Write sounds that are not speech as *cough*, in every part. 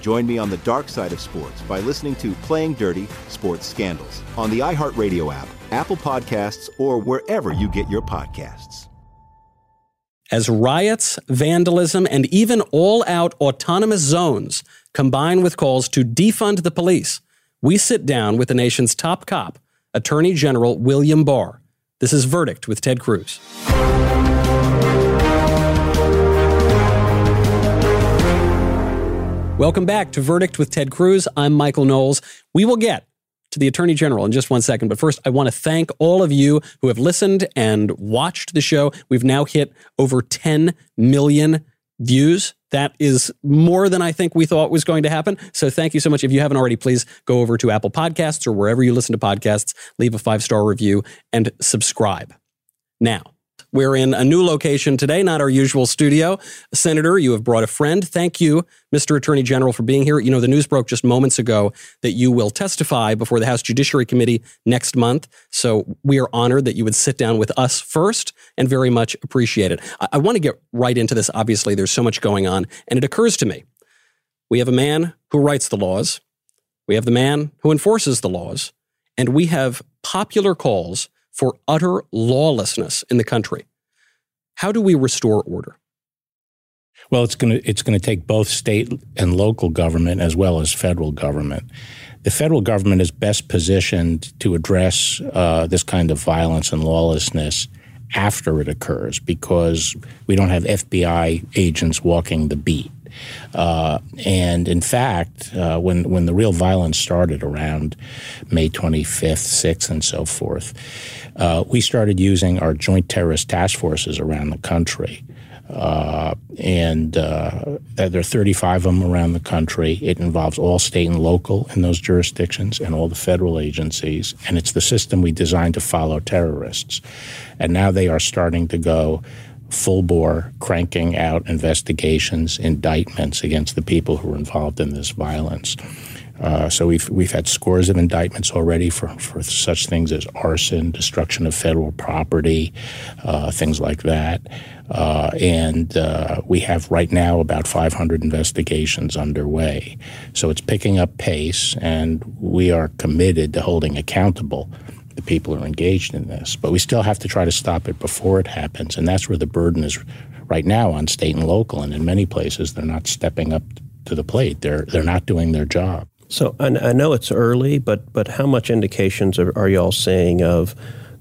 Join me on the dark side of sports by listening to Playing Dirty Sports Scandals on the iHeartRadio app, Apple Podcasts, or wherever you get your podcasts. As riots, vandalism, and even all out autonomous zones combine with calls to defund the police, we sit down with the nation's top cop, Attorney General William Barr. This is Verdict with Ted Cruz. Welcome back to Verdict with Ted Cruz. I'm Michael Knowles. We will get to the Attorney General in just one second, but first, I want to thank all of you who have listened and watched the show. We've now hit over 10 million views. That is more than I think we thought was going to happen. So thank you so much. If you haven't already, please go over to Apple Podcasts or wherever you listen to podcasts, leave a five star review, and subscribe. Now, we're in a new location today, not our usual studio. Senator, you have brought a friend. Thank you, Mr. Attorney General, for being here. You know, the news broke just moments ago that you will testify before the House Judiciary Committee next month. So we are honored that you would sit down with us first and very much appreciate it. I, I want to get right into this. Obviously, there's so much going on. And it occurs to me we have a man who writes the laws, we have the man who enforces the laws, and we have popular calls for utter lawlessness in the country. How do we restore order? Well, it's going to it's going to take both state and local government as well as federal government. The federal government is best positioned to address uh, this kind of violence and lawlessness after it occurs because we don't have FBI agents walking the beat. Uh, and in fact, uh, when when the real violence started around May 25th, 6th, and so forth, uh, we started using our joint terrorist task forces around the country. Uh, and uh, there are 35 of them around the country. It involves all state and local in those jurisdictions and all the federal agencies. And it's the system we designed to follow terrorists. And now they are starting to go full bore, cranking out investigations, indictments against the people who were involved in this violence. Uh, so we've we've had scores of indictments already for, for such things as arson, destruction of federal property, uh, things like that, uh, and uh, we have right now about 500 investigations underway. So it's picking up pace, and we are committed to holding accountable the people who are engaged in this. But we still have to try to stop it before it happens, and that's where the burden is right now on state and local. And in many places, they're not stepping up to the plate. They're they're not doing their job. So I, I know it's early, but but how much indications are, are y'all seeing of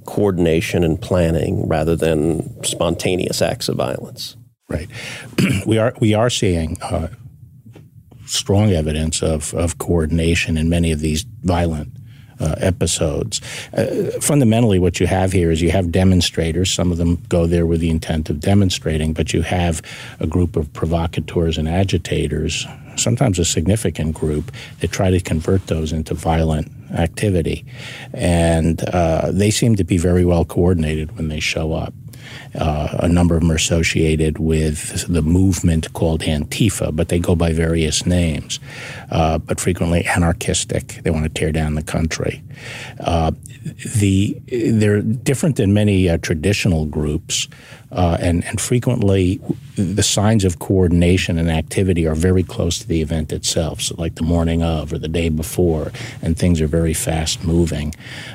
coordination and planning rather than spontaneous acts of violence? Right. *clears throat* we are we are seeing uh, strong evidence of, of coordination in many of these violent uh, episodes. Uh, fundamentally, what you have here is you have demonstrators. Some of them go there with the intent of demonstrating, but you have a group of provocateurs and agitators, sometimes a significant group, that try to convert those into violent activity. And uh, they seem to be very well coordinated when they show up. Uh, a number of them are associated with the movement called Antifa, but they go by various names, uh, but frequently anarchistic. They want to tear down the country. Uh, the they're different than many uh, traditional groups, uh, and and frequently the signs of coordination and activity are very close to the event itself, so like the morning of or the day before, and things are very fast moving.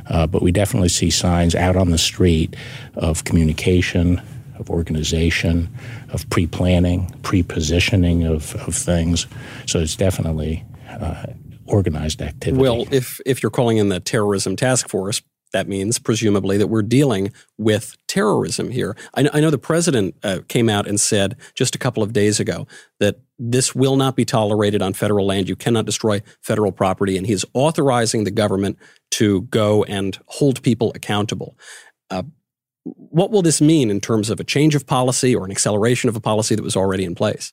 Uh, but we definitely see signs out on the street of communication, of organization, of pre planning, pre positioning of, of things. So it's definitely uh, organized activity. Well, if if you're calling in the terrorism task force, that means presumably that we're dealing with terrorism here. I, I know the president uh, came out and said just a couple of days ago that this will not be tolerated on federal land. You cannot destroy federal property, and he's authorizing the government to go and hold people accountable. Uh, what will this mean in terms of a change of policy or an acceleration of a policy that was already in place?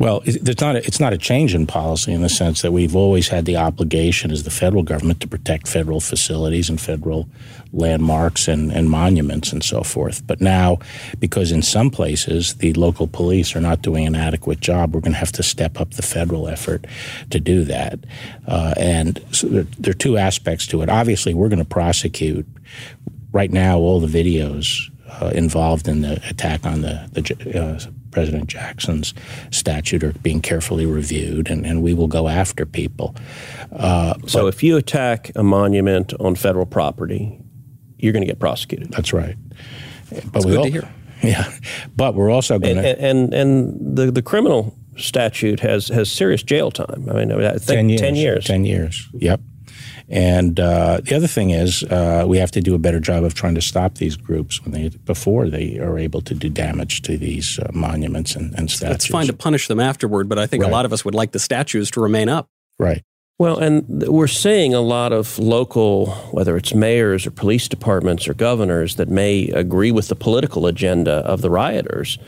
Well, it's not, a, it's not a change in policy in the sense that we've always had the obligation as the federal government to protect federal facilities and federal landmarks and, and monuments and so forth. But now, because in some places the local police are not doing an adequate job, we're going to have to step up the federal effort to do that. Uh, and so there, there are two aspects to it. Obviously, we're going to prosecute right now all the videos uh, involved in the attack on the, the uh, President Jackson's statute are being carefully reviewed, and, and we will go after people. Uh, so but, if you attack a monument on federal property, you're going to get prosecuted. That's right. But that's we good all, to hear. *laughs* Yeah, but we're also going to and, and and the the criminal statute has has serious jail time. I mean, I think 10 years. 10 years. 10 years. Yep. And uh, the other thing is, uh, we have to do a better job of trying to stop these groups when they before they are able to do damage to these uh, monuments and, and, statues. It's fine to punish them afterward, but I think right. a lot of us would like the statues to remain up. Right. Well, and we're seeing a lot of local, whether it's mayors or police departments or governors, that may agree with the political agenda of the rioters,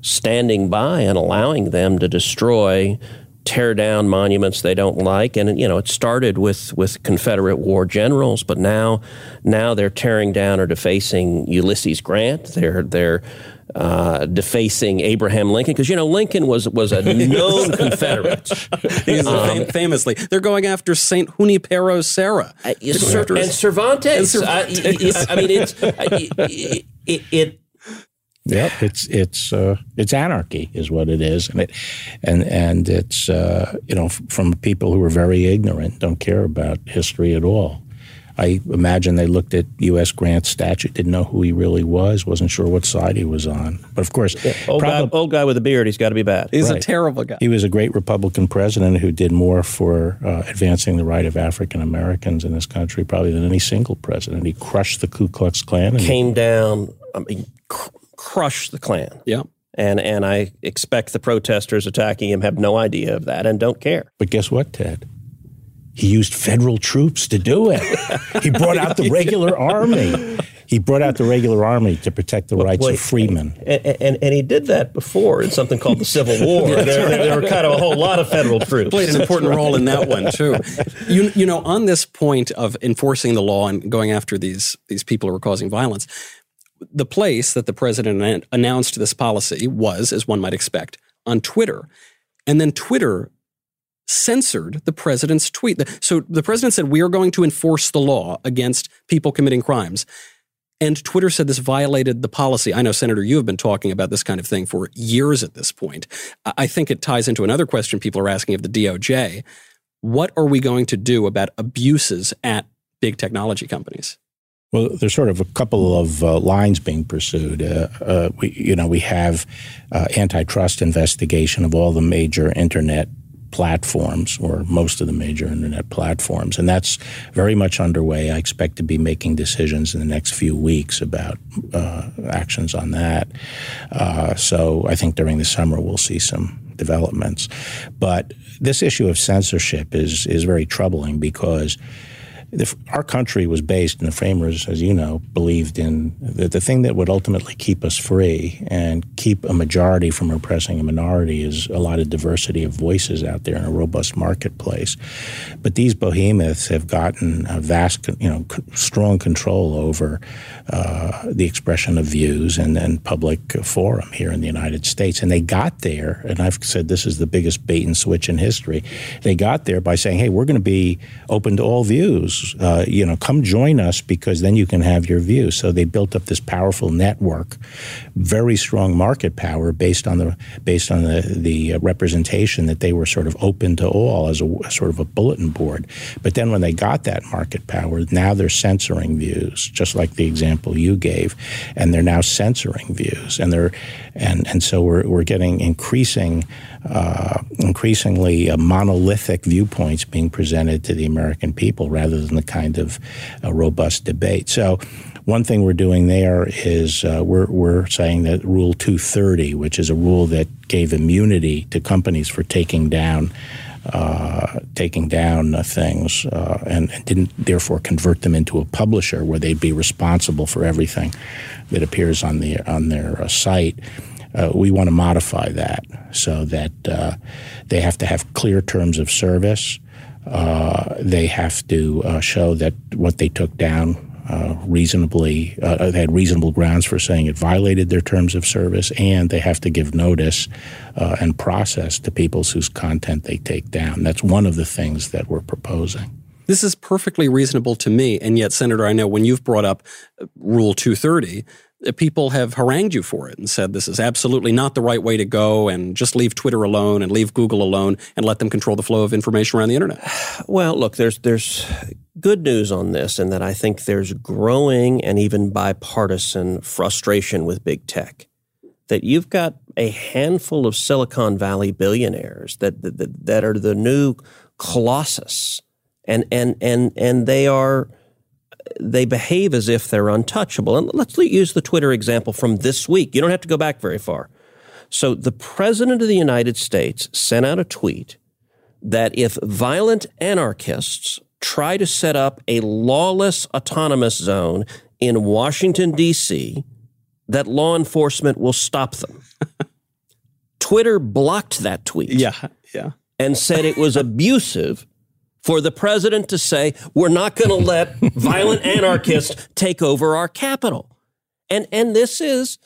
standing by and allowing them to destroy tear down monuments they don't like. And you know, it started with with Confederate war generals, but now now they're tearing down or defacing Ulysses Grant. They're they're uh, defacing Abraham Lincoln because you know Lincoln was was a *laughs* known Confederate. He's um, famously, they're going after Saint Junipero Serra uh, and Cervantes. And Cervantes. I, I, mean, it's uh, it, it, it Yep, it's it's uh, it's anarchy is what it is, and it and and it's uh, you know from people who are very ignorant, don't care about history at all. I imagine they looked at U.S. Grant's statue, didn't know who he really was, wasn't sure what side he was on. But of course, yeah, old, prob- guy, old guy with a beard, he's got to be bad. He's right. a terrible guy. He was a great Republican president who did more for uh, advancing the right of African Americans in this country probably than any single president. He crushed the Ku Klux Klan. Came he, down. I mean, cr- crush the Klan. Yeah. And, and I expect the protesters attacking him have no idea of that and don't care. But guess what, Ted? He used federal troops to do it. *laughs* he brought out the regular army. He brought out the regular army to protect the rights of freemen. And, and, and, he did that before in something called the Civil *laughs* War. there, there, there, were kind of a whole lot of federal *laughs* troops. Played an important right. role in that one, too. You, you know, on this point of enforcing the law and going after these, these people who are causing violence, the place that the president announced this policy was, as one might expect, on Twitter. And then Twitter censored the president's tweet. So the president said, We are going to enforce the law against people committing crimes. And Twitter said this violated the policy. I know, Senator, you have been talking about this kind of thing for years at this point. I think it ties into another question people are asking of the DOJ. What are we going to do about abuses at big technology companies? Well, there's sort of a couple of uh, lines being pursued. Uh, uh, we, you know, we have uh, antitrust investigation of all the major internet platforms, or most of the major internet platforms, and that's very much underway. I expect to be making decisions in the next few weeks about uh, actions on that. Uh, so I think during the summer we'll see some developments. But this issue of censorship is is very troubling because the, our country was based, and the framers, as you know, believed in that the thing that would ultimately keep us free and keep a majority from oppressing a minority is a lot of diversity of voices out there in a robust marketplace. But these behemoths have gotten a vast, you know, strong control over uh, the expression of views and, and public forum here in the United States. And they got there, and I've said this is the biggest bait and switch in history. They got there by saying, "Hey, we're going to be open to all views. Uh, you know, come join us because then you can have your view." So they built up this powerful network, very strong market power based on the based on the the representation that they were sort of open to all as a sort of a bulletin board. But then when they got that market power, now they're censoring views, just like the example you gave, and they're now censoring views, and they're and and so we're we're getting increasing uh, increasingly uh, monolithic viewpoints being presented to the American people rather than the kind of uh, robust debate. So, one thing we're doing there is uh, we're, we're saying that Rule 230, which is a rule that gave immunity to companies for taking down. Uh, taking down uh, things uh, and, and, didn't therefore convert them into a publisher where they'd be responsible for everything that appears on the on their uh, site. Uh, we want to modify that so that uh, they have to have clear terms of service. Uh, they have to uh, show that what they took down uh, reasonably, uh, they had reasonable grounds for saying it violated their terms of service, and they have to give notice and process to people whose content they take down. That's one of the things that we're proposing. This is perfectly reasonable to me, and yet, Senator, I know when you've brought up Rule 230, uh, people have harangued you for it and said this is absolutely not the right way to go and just leave Twitter alone and leave Google alone and let them control the flow of information around the internet. *sighs* Well, look, there's there's good news on this in that I think there's growing and even bipartisan frustration with big tech. That you've got a handful of Silicon Valley billionaires that that, that are the new colossus and and and and they are they behave as if they're untouchable. And let's use the Twitter example from this week. You don't have to go back very far. So the president of the United States sent out a tweet that if violent anarchists try to set up a lawless autonomous zone in Washington, D.C., that law enforcement will stop them. *laughs* Twitter blocked that tweet. Yeah, yeah. And said it was abusive for the president to say, we're not going to let violent anarchists take over our capital. And, and this is,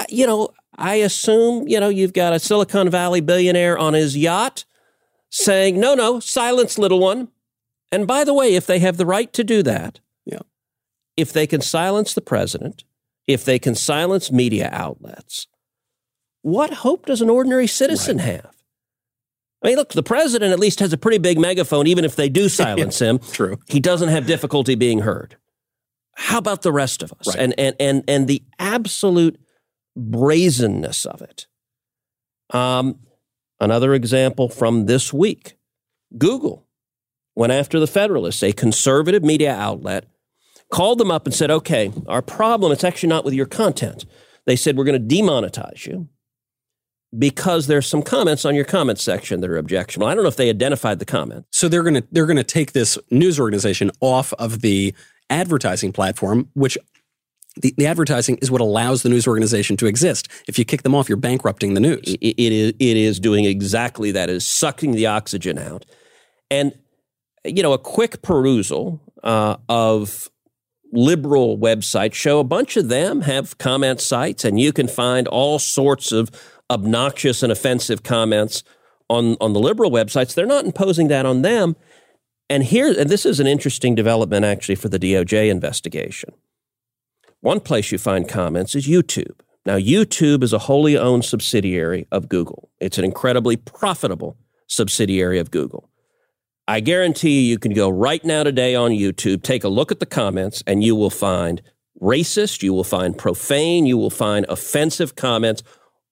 uh, you know, I assume, you know, you've got a Silicon Valley billionaire on his yacht saying, no, no, silence, little one. And by the way, if they have the right to do that, yeah. if they can silence the president, if they can silence media outlets, what hope does an ordinary citizen right. have? I mean, look, the president at least has a pretty big megaphone, even if they do *laughs* silence him. True. He doesn't have difficulty being heard. How about the rest of us? Right. And, and, and, and the absolute brazenness of it. Um, another example from this week Google went after the Federalists, a conservative media outlet, called them up and said, okay, our problem, it's actually not with your content. They said, we're going to demonetize you because there's some comments on your comment section that are objectionable. I don't know if they identified the comment. So they're going to they're going to take this news organization off of the advertising platform, which the, the, advertising is what allows the news organization to exist. If you kick them off, you're bankrupting the news. It, it is it is doing exactly that. It is sucking the oxygen out, and you know a quick perusal uh, of liberal websites show a bunch of them have comment sites, and you can find all sorts of obnoxious and offensive comments on, on the liberal websites, they're not imposing that on them. And here, and this is an interesting development actually for the DOJ investigation. One place you find comments is YouTube. Now, YouTube is a wholly owned subsidiary of Google. It's an incredibly profitable subsidiary of Google. I guarantee you, you can go right now today on YouTube, take a look at the comments, and you will find racist, you will find profane, you will find offensive comments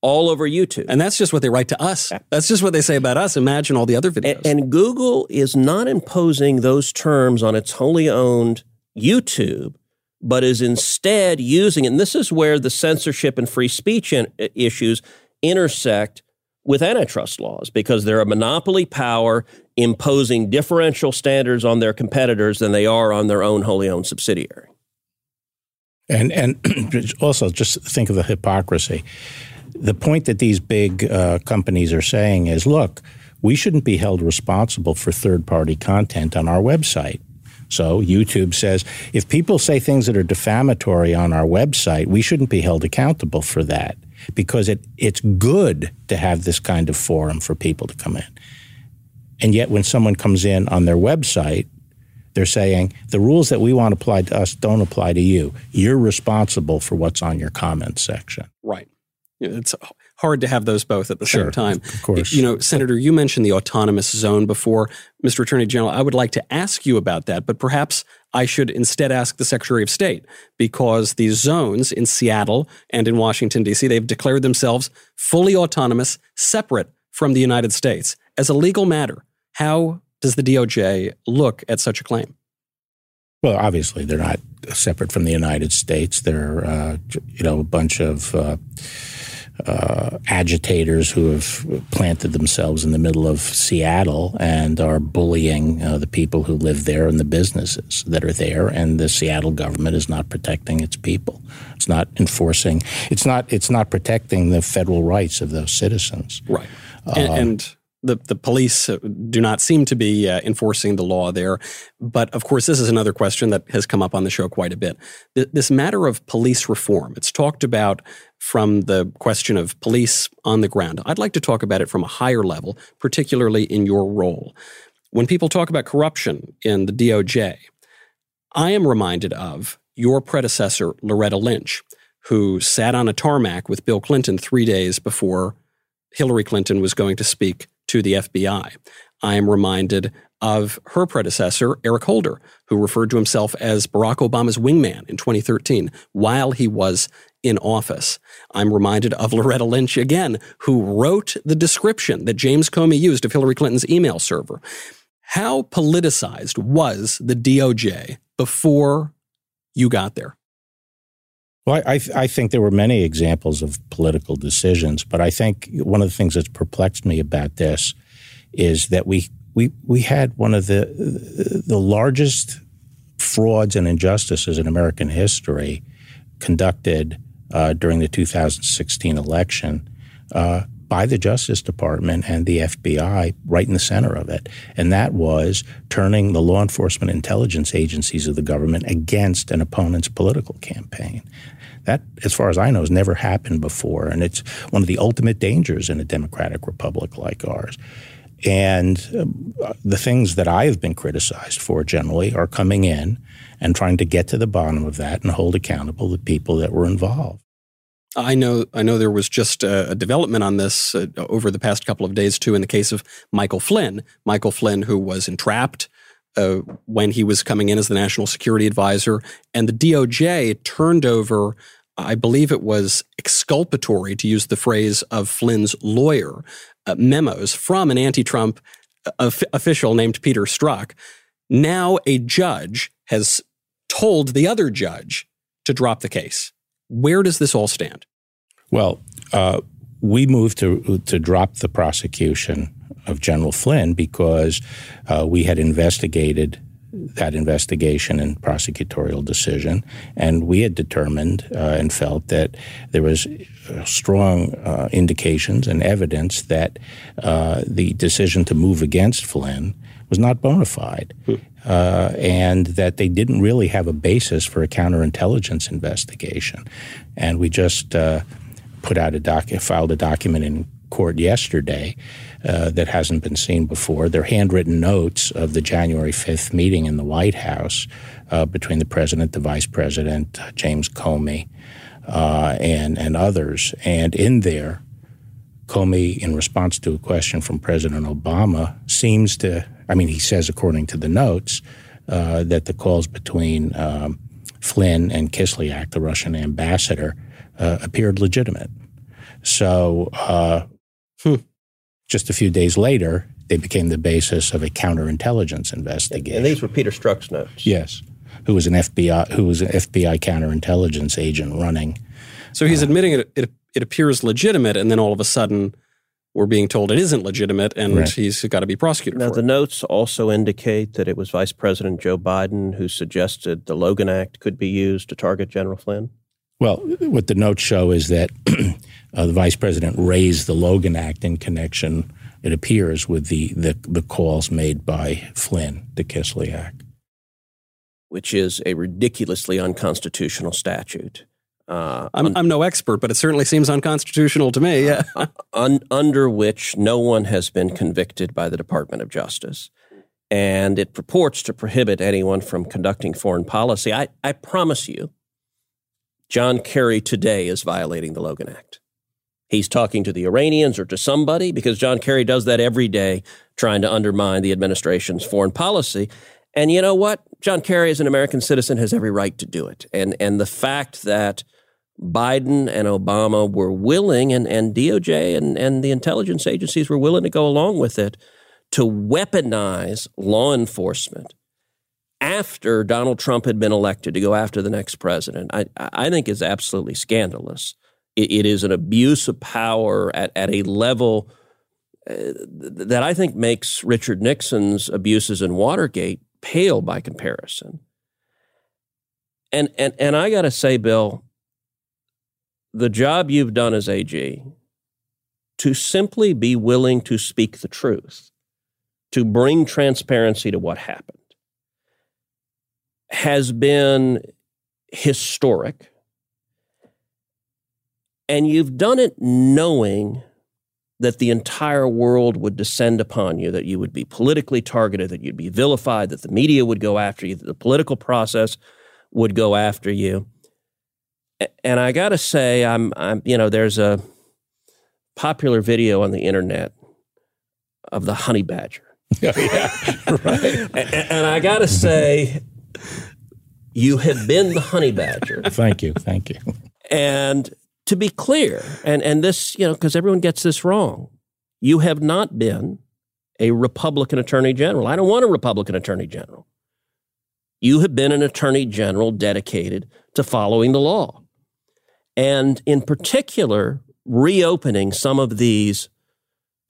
all over YouTube. And that's just what they write to us. That's just what they say about us. Imagine all the other videos. And, and Google is not imposing those terms on its wholly owned YouTube, but is instead using, and this is where the censorship and free speech in, issues intersect with antitrust laws because they're a monopoly power imposing differential standards on their competitors than they are on their own wholly owned subsidiary. And and *clears throat* also just think of the hypocrisy. The point that these big uh, companies are saying is, look, we shouldn't be held responsible for third party content on our website. So YouTube says if people say things that are defamatory on our website, we shouldn't be held accountable for that because it, it's good to have this kind of forum for people to come in. And yet, when someone comes in on their website, they're saying the rules that we want applied to us don't apply to you. You're responsible for what's on your comment section. Right. It's hard to have those both at the sure, same time. Of course. You know, Senator, you mentioned the autonomous zone before. Mr. Attorney General, I would like to ask you about that, but perhaps I should instead ask the Secretary of State because these zones in Seattle and in Washington, D.C., they've declared themselves fully autonomous, separate from the United States. As a legal matter, how does the DOJ look at such a claim? Well, obviously, they're not separate from the United States. They're, uh, you know, a bunch of uh, uh, agitators who have planted themselves in the middle of Seattle and are bullying uh, the people who live there and the businesses that are there. And the Seattle government is not protecting its people. It's not enforcing. It's not. It's not protecting the federal rights of those citizens. Right. and, um, and the, the police do not seem to be uh, enforcing the law there. But of course, this is another question that has come up on the show quite a bit. This matter of police reform, it's talked about from the question of police on the ground. I'd like to talk about it from a higher level, particularly in your role. When people talk about corruption in the DOJ, I am reminded of your predecessor, Loretta Lynch, who sat on a tarmac with Bill Clinton three days before Hillary Clinton was going to speak to the FBI. I am reminded of her predecessor, Eric Holder, who referred to himself as Barack Obama's wingman in 2013 while he was in office. I'm reminded of Loretta Lynch again, who wrote the description that James Comey used of Hillary Clinton's email server. How politicized was the DOJ before you got there? Well, I, I, think there were many examples of political decisions, but I think one of the things that's perplexed me about this is that we we we had one of the the largest frauds and injustices in American history conducted uh, during the 2016 election uh, by the Justice Department and the FBI right in the center of it. And that was turning the law enforcement intelligence agencies of the government against an opponent's political campaign. That, as far as I know, has never happened before. And it's one of the ultimate dangers in a democratic republic like ours. And uh, the things that I have been criticized for generally are coming in and trying to get to the bottom of that and hold accountable the people that were involved. I know. I know there was just a, development on this uh, over the past couple of days too, in the case of Michael Flynn. Michael Flynn, who was entrapped uh, when he was coming in as the national security advisor, and the DOJ turned over. I believe it was exculpatory, to use the phrase of Flynn's lawyer, uh, memos from an anti-Trump uh, official named Peter Strzok. Now a judge has told the other judge to drop the case. Where does this all stand? Well, uh, we moved to to drop the prosecution of General Flynn because uh, we had investigated that investigation and prosecutorial decision, and we had determined uh, and felt that there was strong uh, indications and evidence that uh, the decision to move against Flynn was not bona fide. Hmm uh, and that they didn't really have a basis for a counterintelligence investigation. And we just uh, put out a doc, filed a document in court yesterday uh, that hasn't been seen before. They're handwritten notes of the January 5th meeting in the White House uh, between the president, the vice president, uh, James Comey, uh, and and others. And in there, Comey, in response to a question from President Obama, seems to I mean, he says, according to the notes, uh, that the calls between um, Flynn and Kislyak, the Russian ambassador, uh, appeared legitimate. So, uh, hmm. just a few days later, they became the basis of a counterintelligence investigation. And these were Peter Strzok's notes. Yes, who was an FBI who was an FBI counterintelligence agent running. So he's uh, admitting it, it. It appears legitimate, and then all of a sudden, we're being told it isn't legitimate and Right. he's got to be prosecuted Now, for the it. notes also indicate that it was Vice President Joe Biden who suggested the Logan Act could be used to target General Flynn. Well, what the notes show is that *clears throat* uh, the vice president raised the Logan Act in connection, it appears, with the, the, the calls made by Flynn to Kislyak. Which is a ridiculously unconstitutional statute. Uh, I'm, I'm no expert, but it certainly seems unconstitutional to me. Yeah. un, under which no one has been convicted by the Department of Justice. And it purports to prohibit anyone from conducting foreign policy. I, I promise you, John Kerry today is violating the Logan Act. He's talking to the Iranians or to somebody because John Kerry does that every day, trying to undermine the administration's foreign policy. And you know what? John Kerry, as an American citizen, has every right to do it. And and the fact that Biden and Obama were willing, and, and DOJ and, and the intelligence agencies were willing to go along with it, to weaponize law enforcement after Donald Trump had been elected to go after the next president, I, I think is absolutely scandalous. It, it is an abuse of power at, at a level uh, that I think makes Richard Nixon's abuses in Watergate pale by comparison. And and and I got to say, Bill, the job you've done as AG to simply be willing to speak the truth, to bring transparency to what happened, has been historic. And you've done it knowing that the entire world would descend upon you, that you would be politically targeted, that you'd be vilified, that the media would go after you, that the political process would go after you. And I got to say, I'm, I'm, you know, there's a popular video on the internet of the honey badger. *laughs* yeah, right. A- a- And I got to say, you have been the honey badger. Thank you. Thank you. And to be clear, and, and this, you know, because everyone gets this wrong, you have not been a Republican attorney general. I don't want a Republican attorney general. You have been an attorney general dedicated to following the law. And in particular, reopening some of these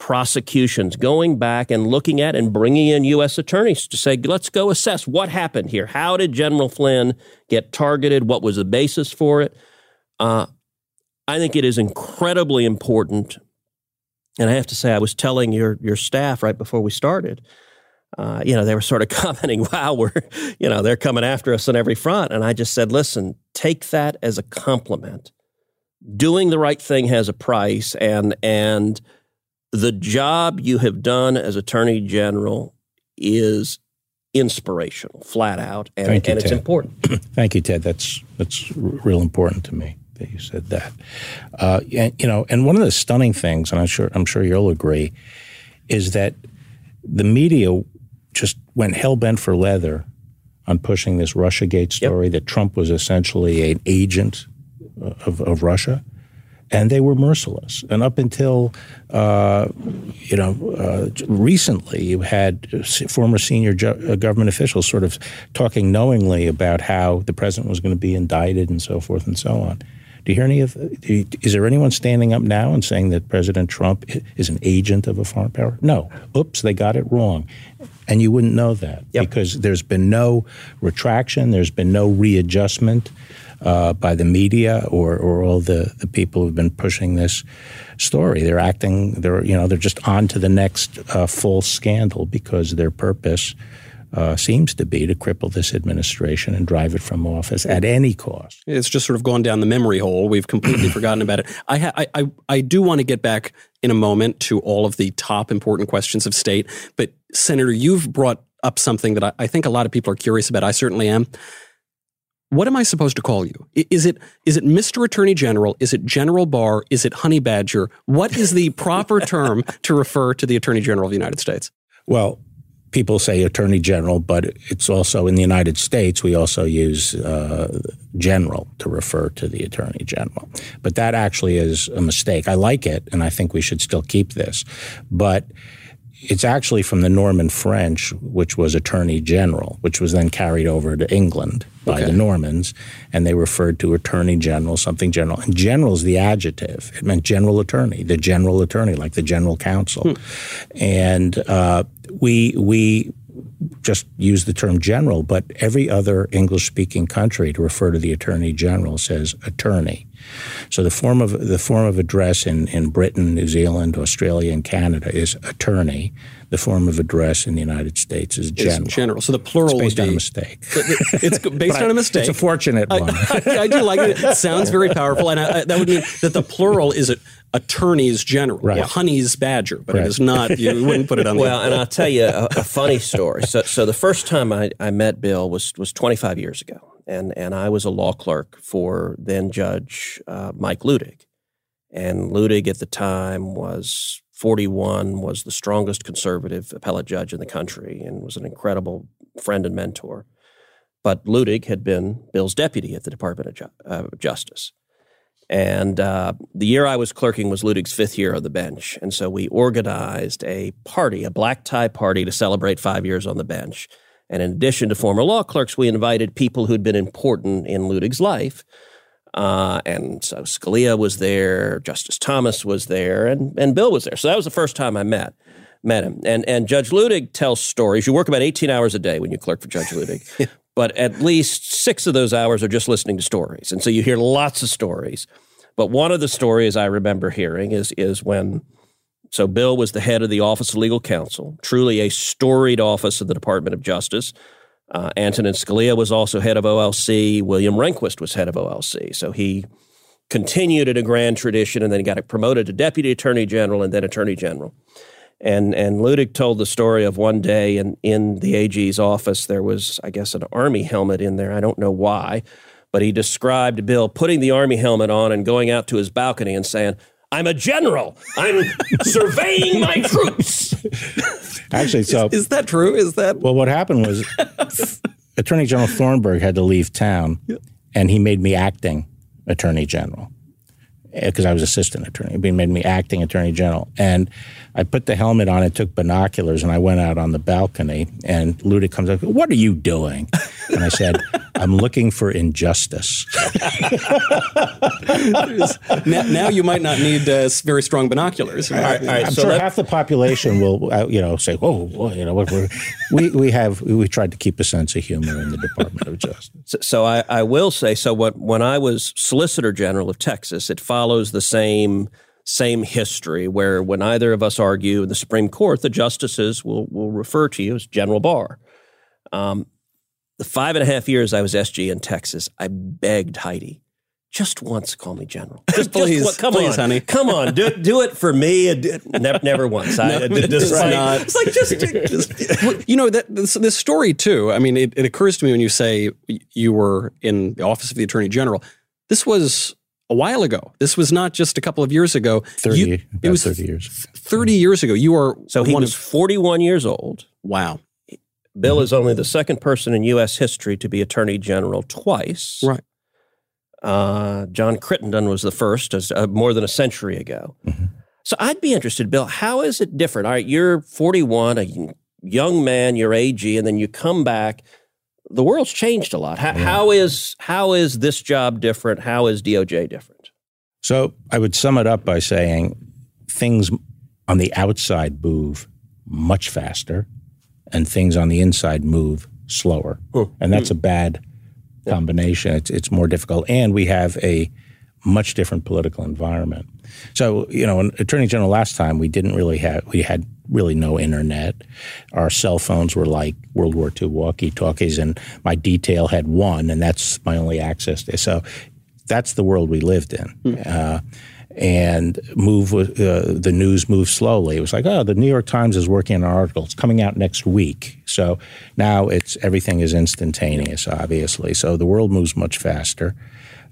prosecutions, going back and looking at and bringing in U.S. attorneys to say, let's go assess what happened here. How did General Flynn get targeted? What was the basis for it? Uh, I think it is incredibly important. And I have to say, I was telling your your staff right before we started. Uh, you know, they were sort of *laughs* commenting, "Wow, we're you know they're coming after us on every front." And I just said, "Listen, take that as a compliment. Doing the right thing has a price, and and the job you have done as Attorney General is inspirational, flat out, and, Thank you, and it's important." *clears throat* Thank you, Ted. That's that's real important to me that you said that. Uh, and, you know, and one of the stunning things, and I'm sure I'm sure you'll agree, is that the media just went hell bent for leather on pushing this RussiaGate story that Trump was essentially an agent uh, of, of Russia. And they were merciless. And up until, uh, you know, uh, recently, you had former senior ju- uh, government officials sort of talking knowingly about how the president was going to be indicted and so forth and so on. Do you hear any of? You, is there anyone standing up now and saying that President Trump is an agent of a foreign power? No. Oops, they got it wrong, and you wouldn't know that Yep. because there's been no retraction, there's been no readjustment uh, by the media or, or all the, the people who've been pushing this story. They're acting, they're you know, they're just on to the next uh, false scandal because their purpose uh, seems to be to cripple this administration and drive it from office at any cost. It's just sort of gone down the memory hole. We've completely *clears throat* forgotten about it. I, ha- I, I, I do want to get back in a moment to all of the top important questions of state. But, Senator, you've brought up something that I, I think a lot of people are curious about. I certainly am. What am I supposed to call you? Is it is it Mr. Attorney General? Is it General Barr? Is it Honey Badger? What is the proper term *laughs* to refer to the Attorney General of the United States? Well, people say attorney general, but it's also in the United States, we also use uh, general to refer to the attorney general. But that actually is a mistake. I like it, and I think we should still keep this. But it's actually from the Norman French, which was Attorney General, which was then carried over to England by Okay. the Normans, and they referred to Attorney General, something general. And general is the adjective. It meant general attorney, the general attorney, like the general counsel. And uh, we we just use the term general, but every other English speaking country to refer to the attorney general says attorney. So the form of the form of address in, in Britain, New Zealand, Australia, and Canada is attorney. The form of address in the United States is Is general. general. So the plural It's based would *laughs* on a mistake. It's based on a mistake. It's a fortunate one. I, I do like it. It sounds very powerful, and I, I, that would mean that the plural is attorneys general, Right. or honey's badger, but it Right. is not. You wouldn't put it on. *laughs* Well, and I'll tell you a, a funny story. So, so the first time I, I met Bill was was 25 years ago, and and I was a law clerk for then Judge uh, Mike Luttig, and Luttig at the time was 41, was the strongest conservative appellate judge in the country, and was an incredible friend and mentor. But Luttig had been Bill's deputy at the Department of Ju- uh, Justice. And uh, the year I was clerking was Luttig's fifth year on the bench. And so we organized a party, a black tie party to celebrate five years on the bench. And in addition to former law clerks, we invited people who'd been important in Luttig's life. Uh, and so Scalia was there, Justice Thomas was there, and, and Bill was there. So that was the first time I met met him. And and Judge Luttig tells stories. You work about 18 hours a day when you clerk for Judge Luttig. *laughs* but at least six of those hours are just listening to stories. And so you hear lots of stories. But one of the stories I remember hearing is is when so Bill was the head of the Office of Legal Counsel, truly a storied office of the Department of Justice. Uh, Antonin Scalia was also head of OLC. William Rehnquist was head of OLC. So he continued in a grand tradition and then he got promoted to deputy attorney general and then attorney general. And and Luttig told the story of one day in, in the AG's office, there was, I guess, an army helmet in there. I don't know why, but he described Bill putting the army helmet on and going out to his balcony and saying, I'm a general. I'm *laughs* surveying my troops. Actually, so is that true? Is that well, what happened was *laughs* Attorney General Thornburgh had to leave town, and he made me acting Attorney General because I was assistant attorney. He made me acting Attorney General, and I put the helmet on and took binoculars, and I went out on the balcony. And Luttig comes up, "What are you doing?" And I said, *laughs* "I'm looking for injustice." *laughs* now, now you might not need uh, very strong binoculars. All right, all right, I'm so sure let- half the population will, uh, you know, say, "Oh, well, you know, we're, *laughs* we we have we tried to keep a sense of humor in the Department of Justice." So, so I, I will say so. What when I was Solicitor General of Texas, it follows the same same history where when either of us argue in the Supreme Court, the justices will will refer to you as General Barr. Um, the five and a half years I was SG in Texas, I begged Heidi. Just once, call me General. *laughs* Just, Please, just, come please, on, honey. come on, do, do it for me. Never, never once. I, *laughs* No, just it's like, not. It's like just, just *laughs* Well, you know that this, this story too. I mean, it, it occurs to me when you say you were in the office of the attorney general. This was a while ago. This was not just a couple of years ago. 30, You- about it was 30 years. Thirty years ago. You are so he one was of 41 years old. wow. Bill is only the second person in U.S. history to be Attorney General twice. Right. Uh, John Crittenden was the first, as, uh, more than a century ago. So I'd be interested, Bill. How is it different? All right, you're 41, a young man, you're AG, and then you come back. The world's changed a lot. How, how is how is this job different? How is DOJ different? So I would sum it up by saying things on the outside move much faster, and things on the inside move slower, and that's hmm. a bad combination. It's it's more difficult, and we have a much different political environment. So you know, an Attorney General last time we didn't really have we had really no internet. Our cell phones were like World War II walkie-talkies, and my detail had one, and that's my only access to. So that's the world we lived in. Uh, and move uh, the news moved slowly. It was like, oh, the New York Times is working on an article. It's coming out next week. So now it's everything is instantaneous, obviously. So the world moves much faster.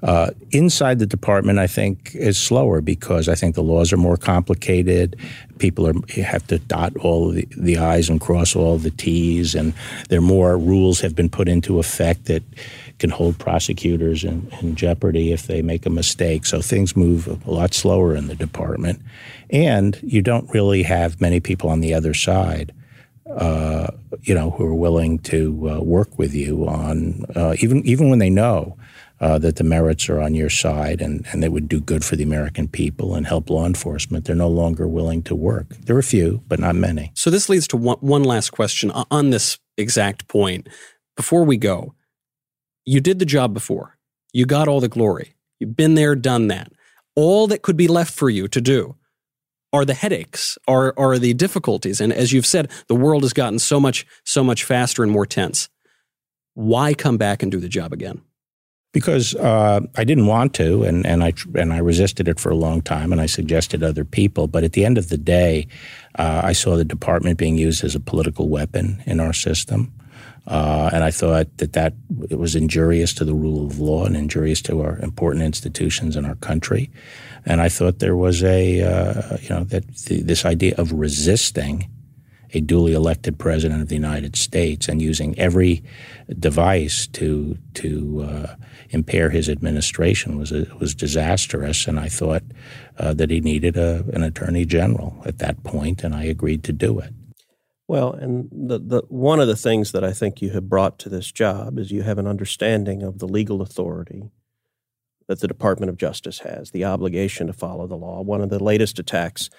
Uh, inside the department, I think is slower because I think the laws are more complicated. People are have to dot all the, the i's and cross all the t's, and there are more rules have been put into effect that can hold prosecutors in, in jeopardy if they make a mistake. So things move a lot lot slower in the department. And you don't really have many people on the other side. Uh, you know, who are willing to uh, work with you on uh, even even when they know uh, that the merits are on your side and, and they would do good for the American people and help law enforcement, they're no longer willing to work. There are a few, but not many. So this leads to one, one last question on this exact point. Before we go, you did the job before. You got all the glory. You've been there, done that. All that could be left for you to do are the headaches, are, are the difficulties. And as you've said, the world has gotten so much, so much faster and more tense. Why come back and do the job again? Because uh, I didn't want to, and, and I and I resisted it for a long time, and I suggested other people. But at the end of the day, uh, I saw the department being used as a political weapon in our system, uh, and I thought that that it was injurious to the rule of law and injurious to our important institutions in our country. And I thought there was a uh, you know that this idea of resisting a duly elected president of the United States and using every device to to uh, impair his administration was was disastrous. And I thought uh, that he needed a, an attorney general at that point, and I agreed to do it. Well, and the, the one of the things that I think you have brought to this job is you have an understanding of the legal authority that the Department of Justice has, the obligation to follow the law. One of the latest attacks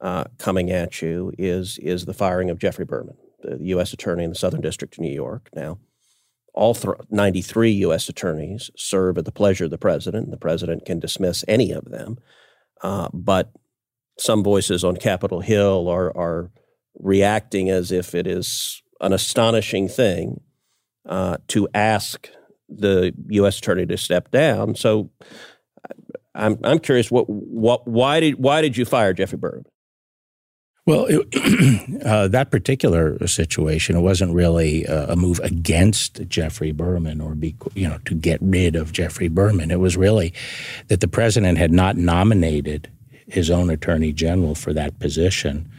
uh, coming at you is is the firing of Geoffrey Berman, the U.S. Attorney in the Southern District of New York. Now, all th- 93 U.S. attorneys serve at the pleasure of the president. The president can dismiss any of them, uh, but some voices on Capitol Hill are are reacting as if it is an astonishing thing uh, to ask the U.S. attorney to step down. So. I'm I'm curious what what why did why did you fire Geoffrey Berman? Well, it, *clears throat* uh, that particular situation, it wasn't really a move against Geoffrey Berman or be, you know to get rid of Geoffrey Berman. It was really that the president had not nominated his own attorney general for that position.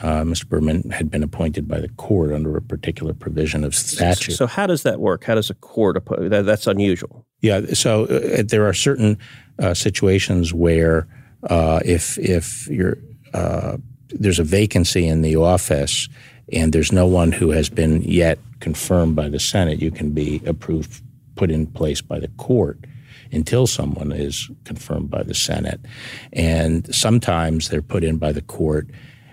Uh, Mr. Berman had been appointed by the court under a particular provision of statute. So, how does that work? How does a court appoint? That, that's unusual. Yeah. So uh, there are certain uh, situations where uh, if if you're uh, there's a vacancy in the office and there's no one who has been yet confirmed by the Senate, you can be approved, put in place by the court until someone is confirmed by the Senate. And sometimes they're put in by the court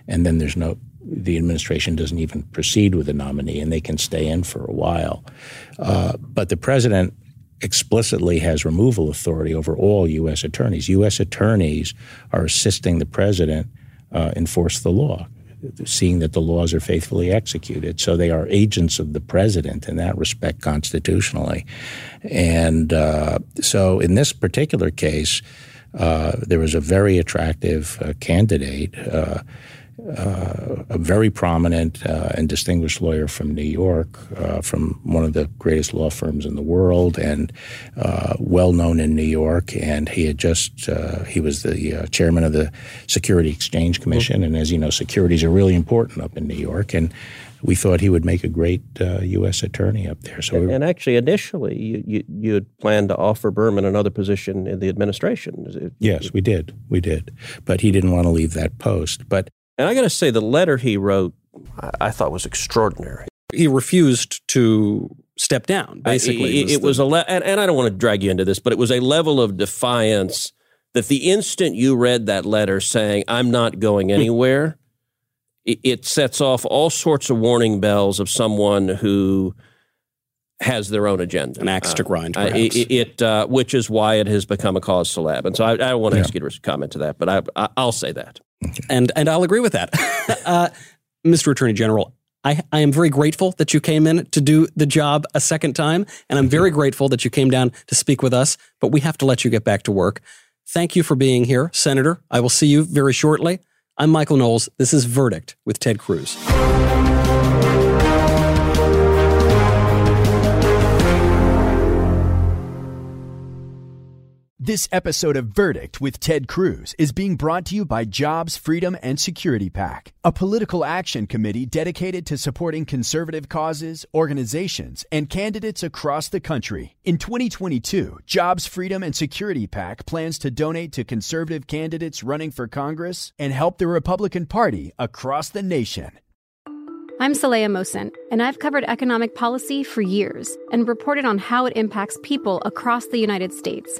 and then there's no the administration doesn't even proceed with the nominee and they can stay in for a while. Uh, but the president explicitly has removal authority over all U.S. attorneys. U.S. attorneys are assisting the president uh, enforce the law, seeing that the laws are faithfully executed. So they are agents of the president in that respect constitutionally. And uh, so in this particular case, uh, there was a very attractive uh, candidate uh, a very prominent uh, and distinguished lawyer from New York, uh, from one of the greatest law firms in the world, and uh, well known in New York. And he had just uh, he was the uh, chairman of the Security Exchange Commission, mm-hmm. and as you know, securities are really important up in New York, and. We thought he would make a great U.S. attorney up there. So, and, and actually, initially, you, you you had planned to offer Berman another position in the administration. Yes, we did, we did, but he didn't want to leave that post. But and I got to say, the letter he wrote, I, thought was extraordinary. He refused to step down. Basically, it, was, it was a le- and, and I don't want to drag you into this, but it was a level of defiance that the instant you read that letter saying "I'm not going hmm. anywhere," it, it sets off all sorts of warning bells of someone who has their own agenda, an axe to grind, uh, it, it uh, which is why it has become a cause célèbre. And so I, I don't want to yeah. ask you to comment to that, but I, I, will say that. And and I'll agree with that, *laughs* uh, Mr. Attorney General. I, I am very grateful that you came in to do the job a second time, and I'm very grateful that you came down to speak with us. But we have to let you get back to work. Thank you for being here, Senator. I will see you very shortly. I'm Michael Knowles. This is Verdict with Ted Cruz. This episode of Verdict with Ted Cruz is being brought to you by Jobs, Freedom, and Security PAC, a political action committee dedicated to supporting conservative causes, organizations, and candidates across the country. In 2022, Jobs, Freedom, and Security PAC plans to donate to conservative candidates running for Congress and help the Republican Party across the nation. I'm Saleha Mohsin, and I've covered economic policy for years and reported on how it impacts people across the United States.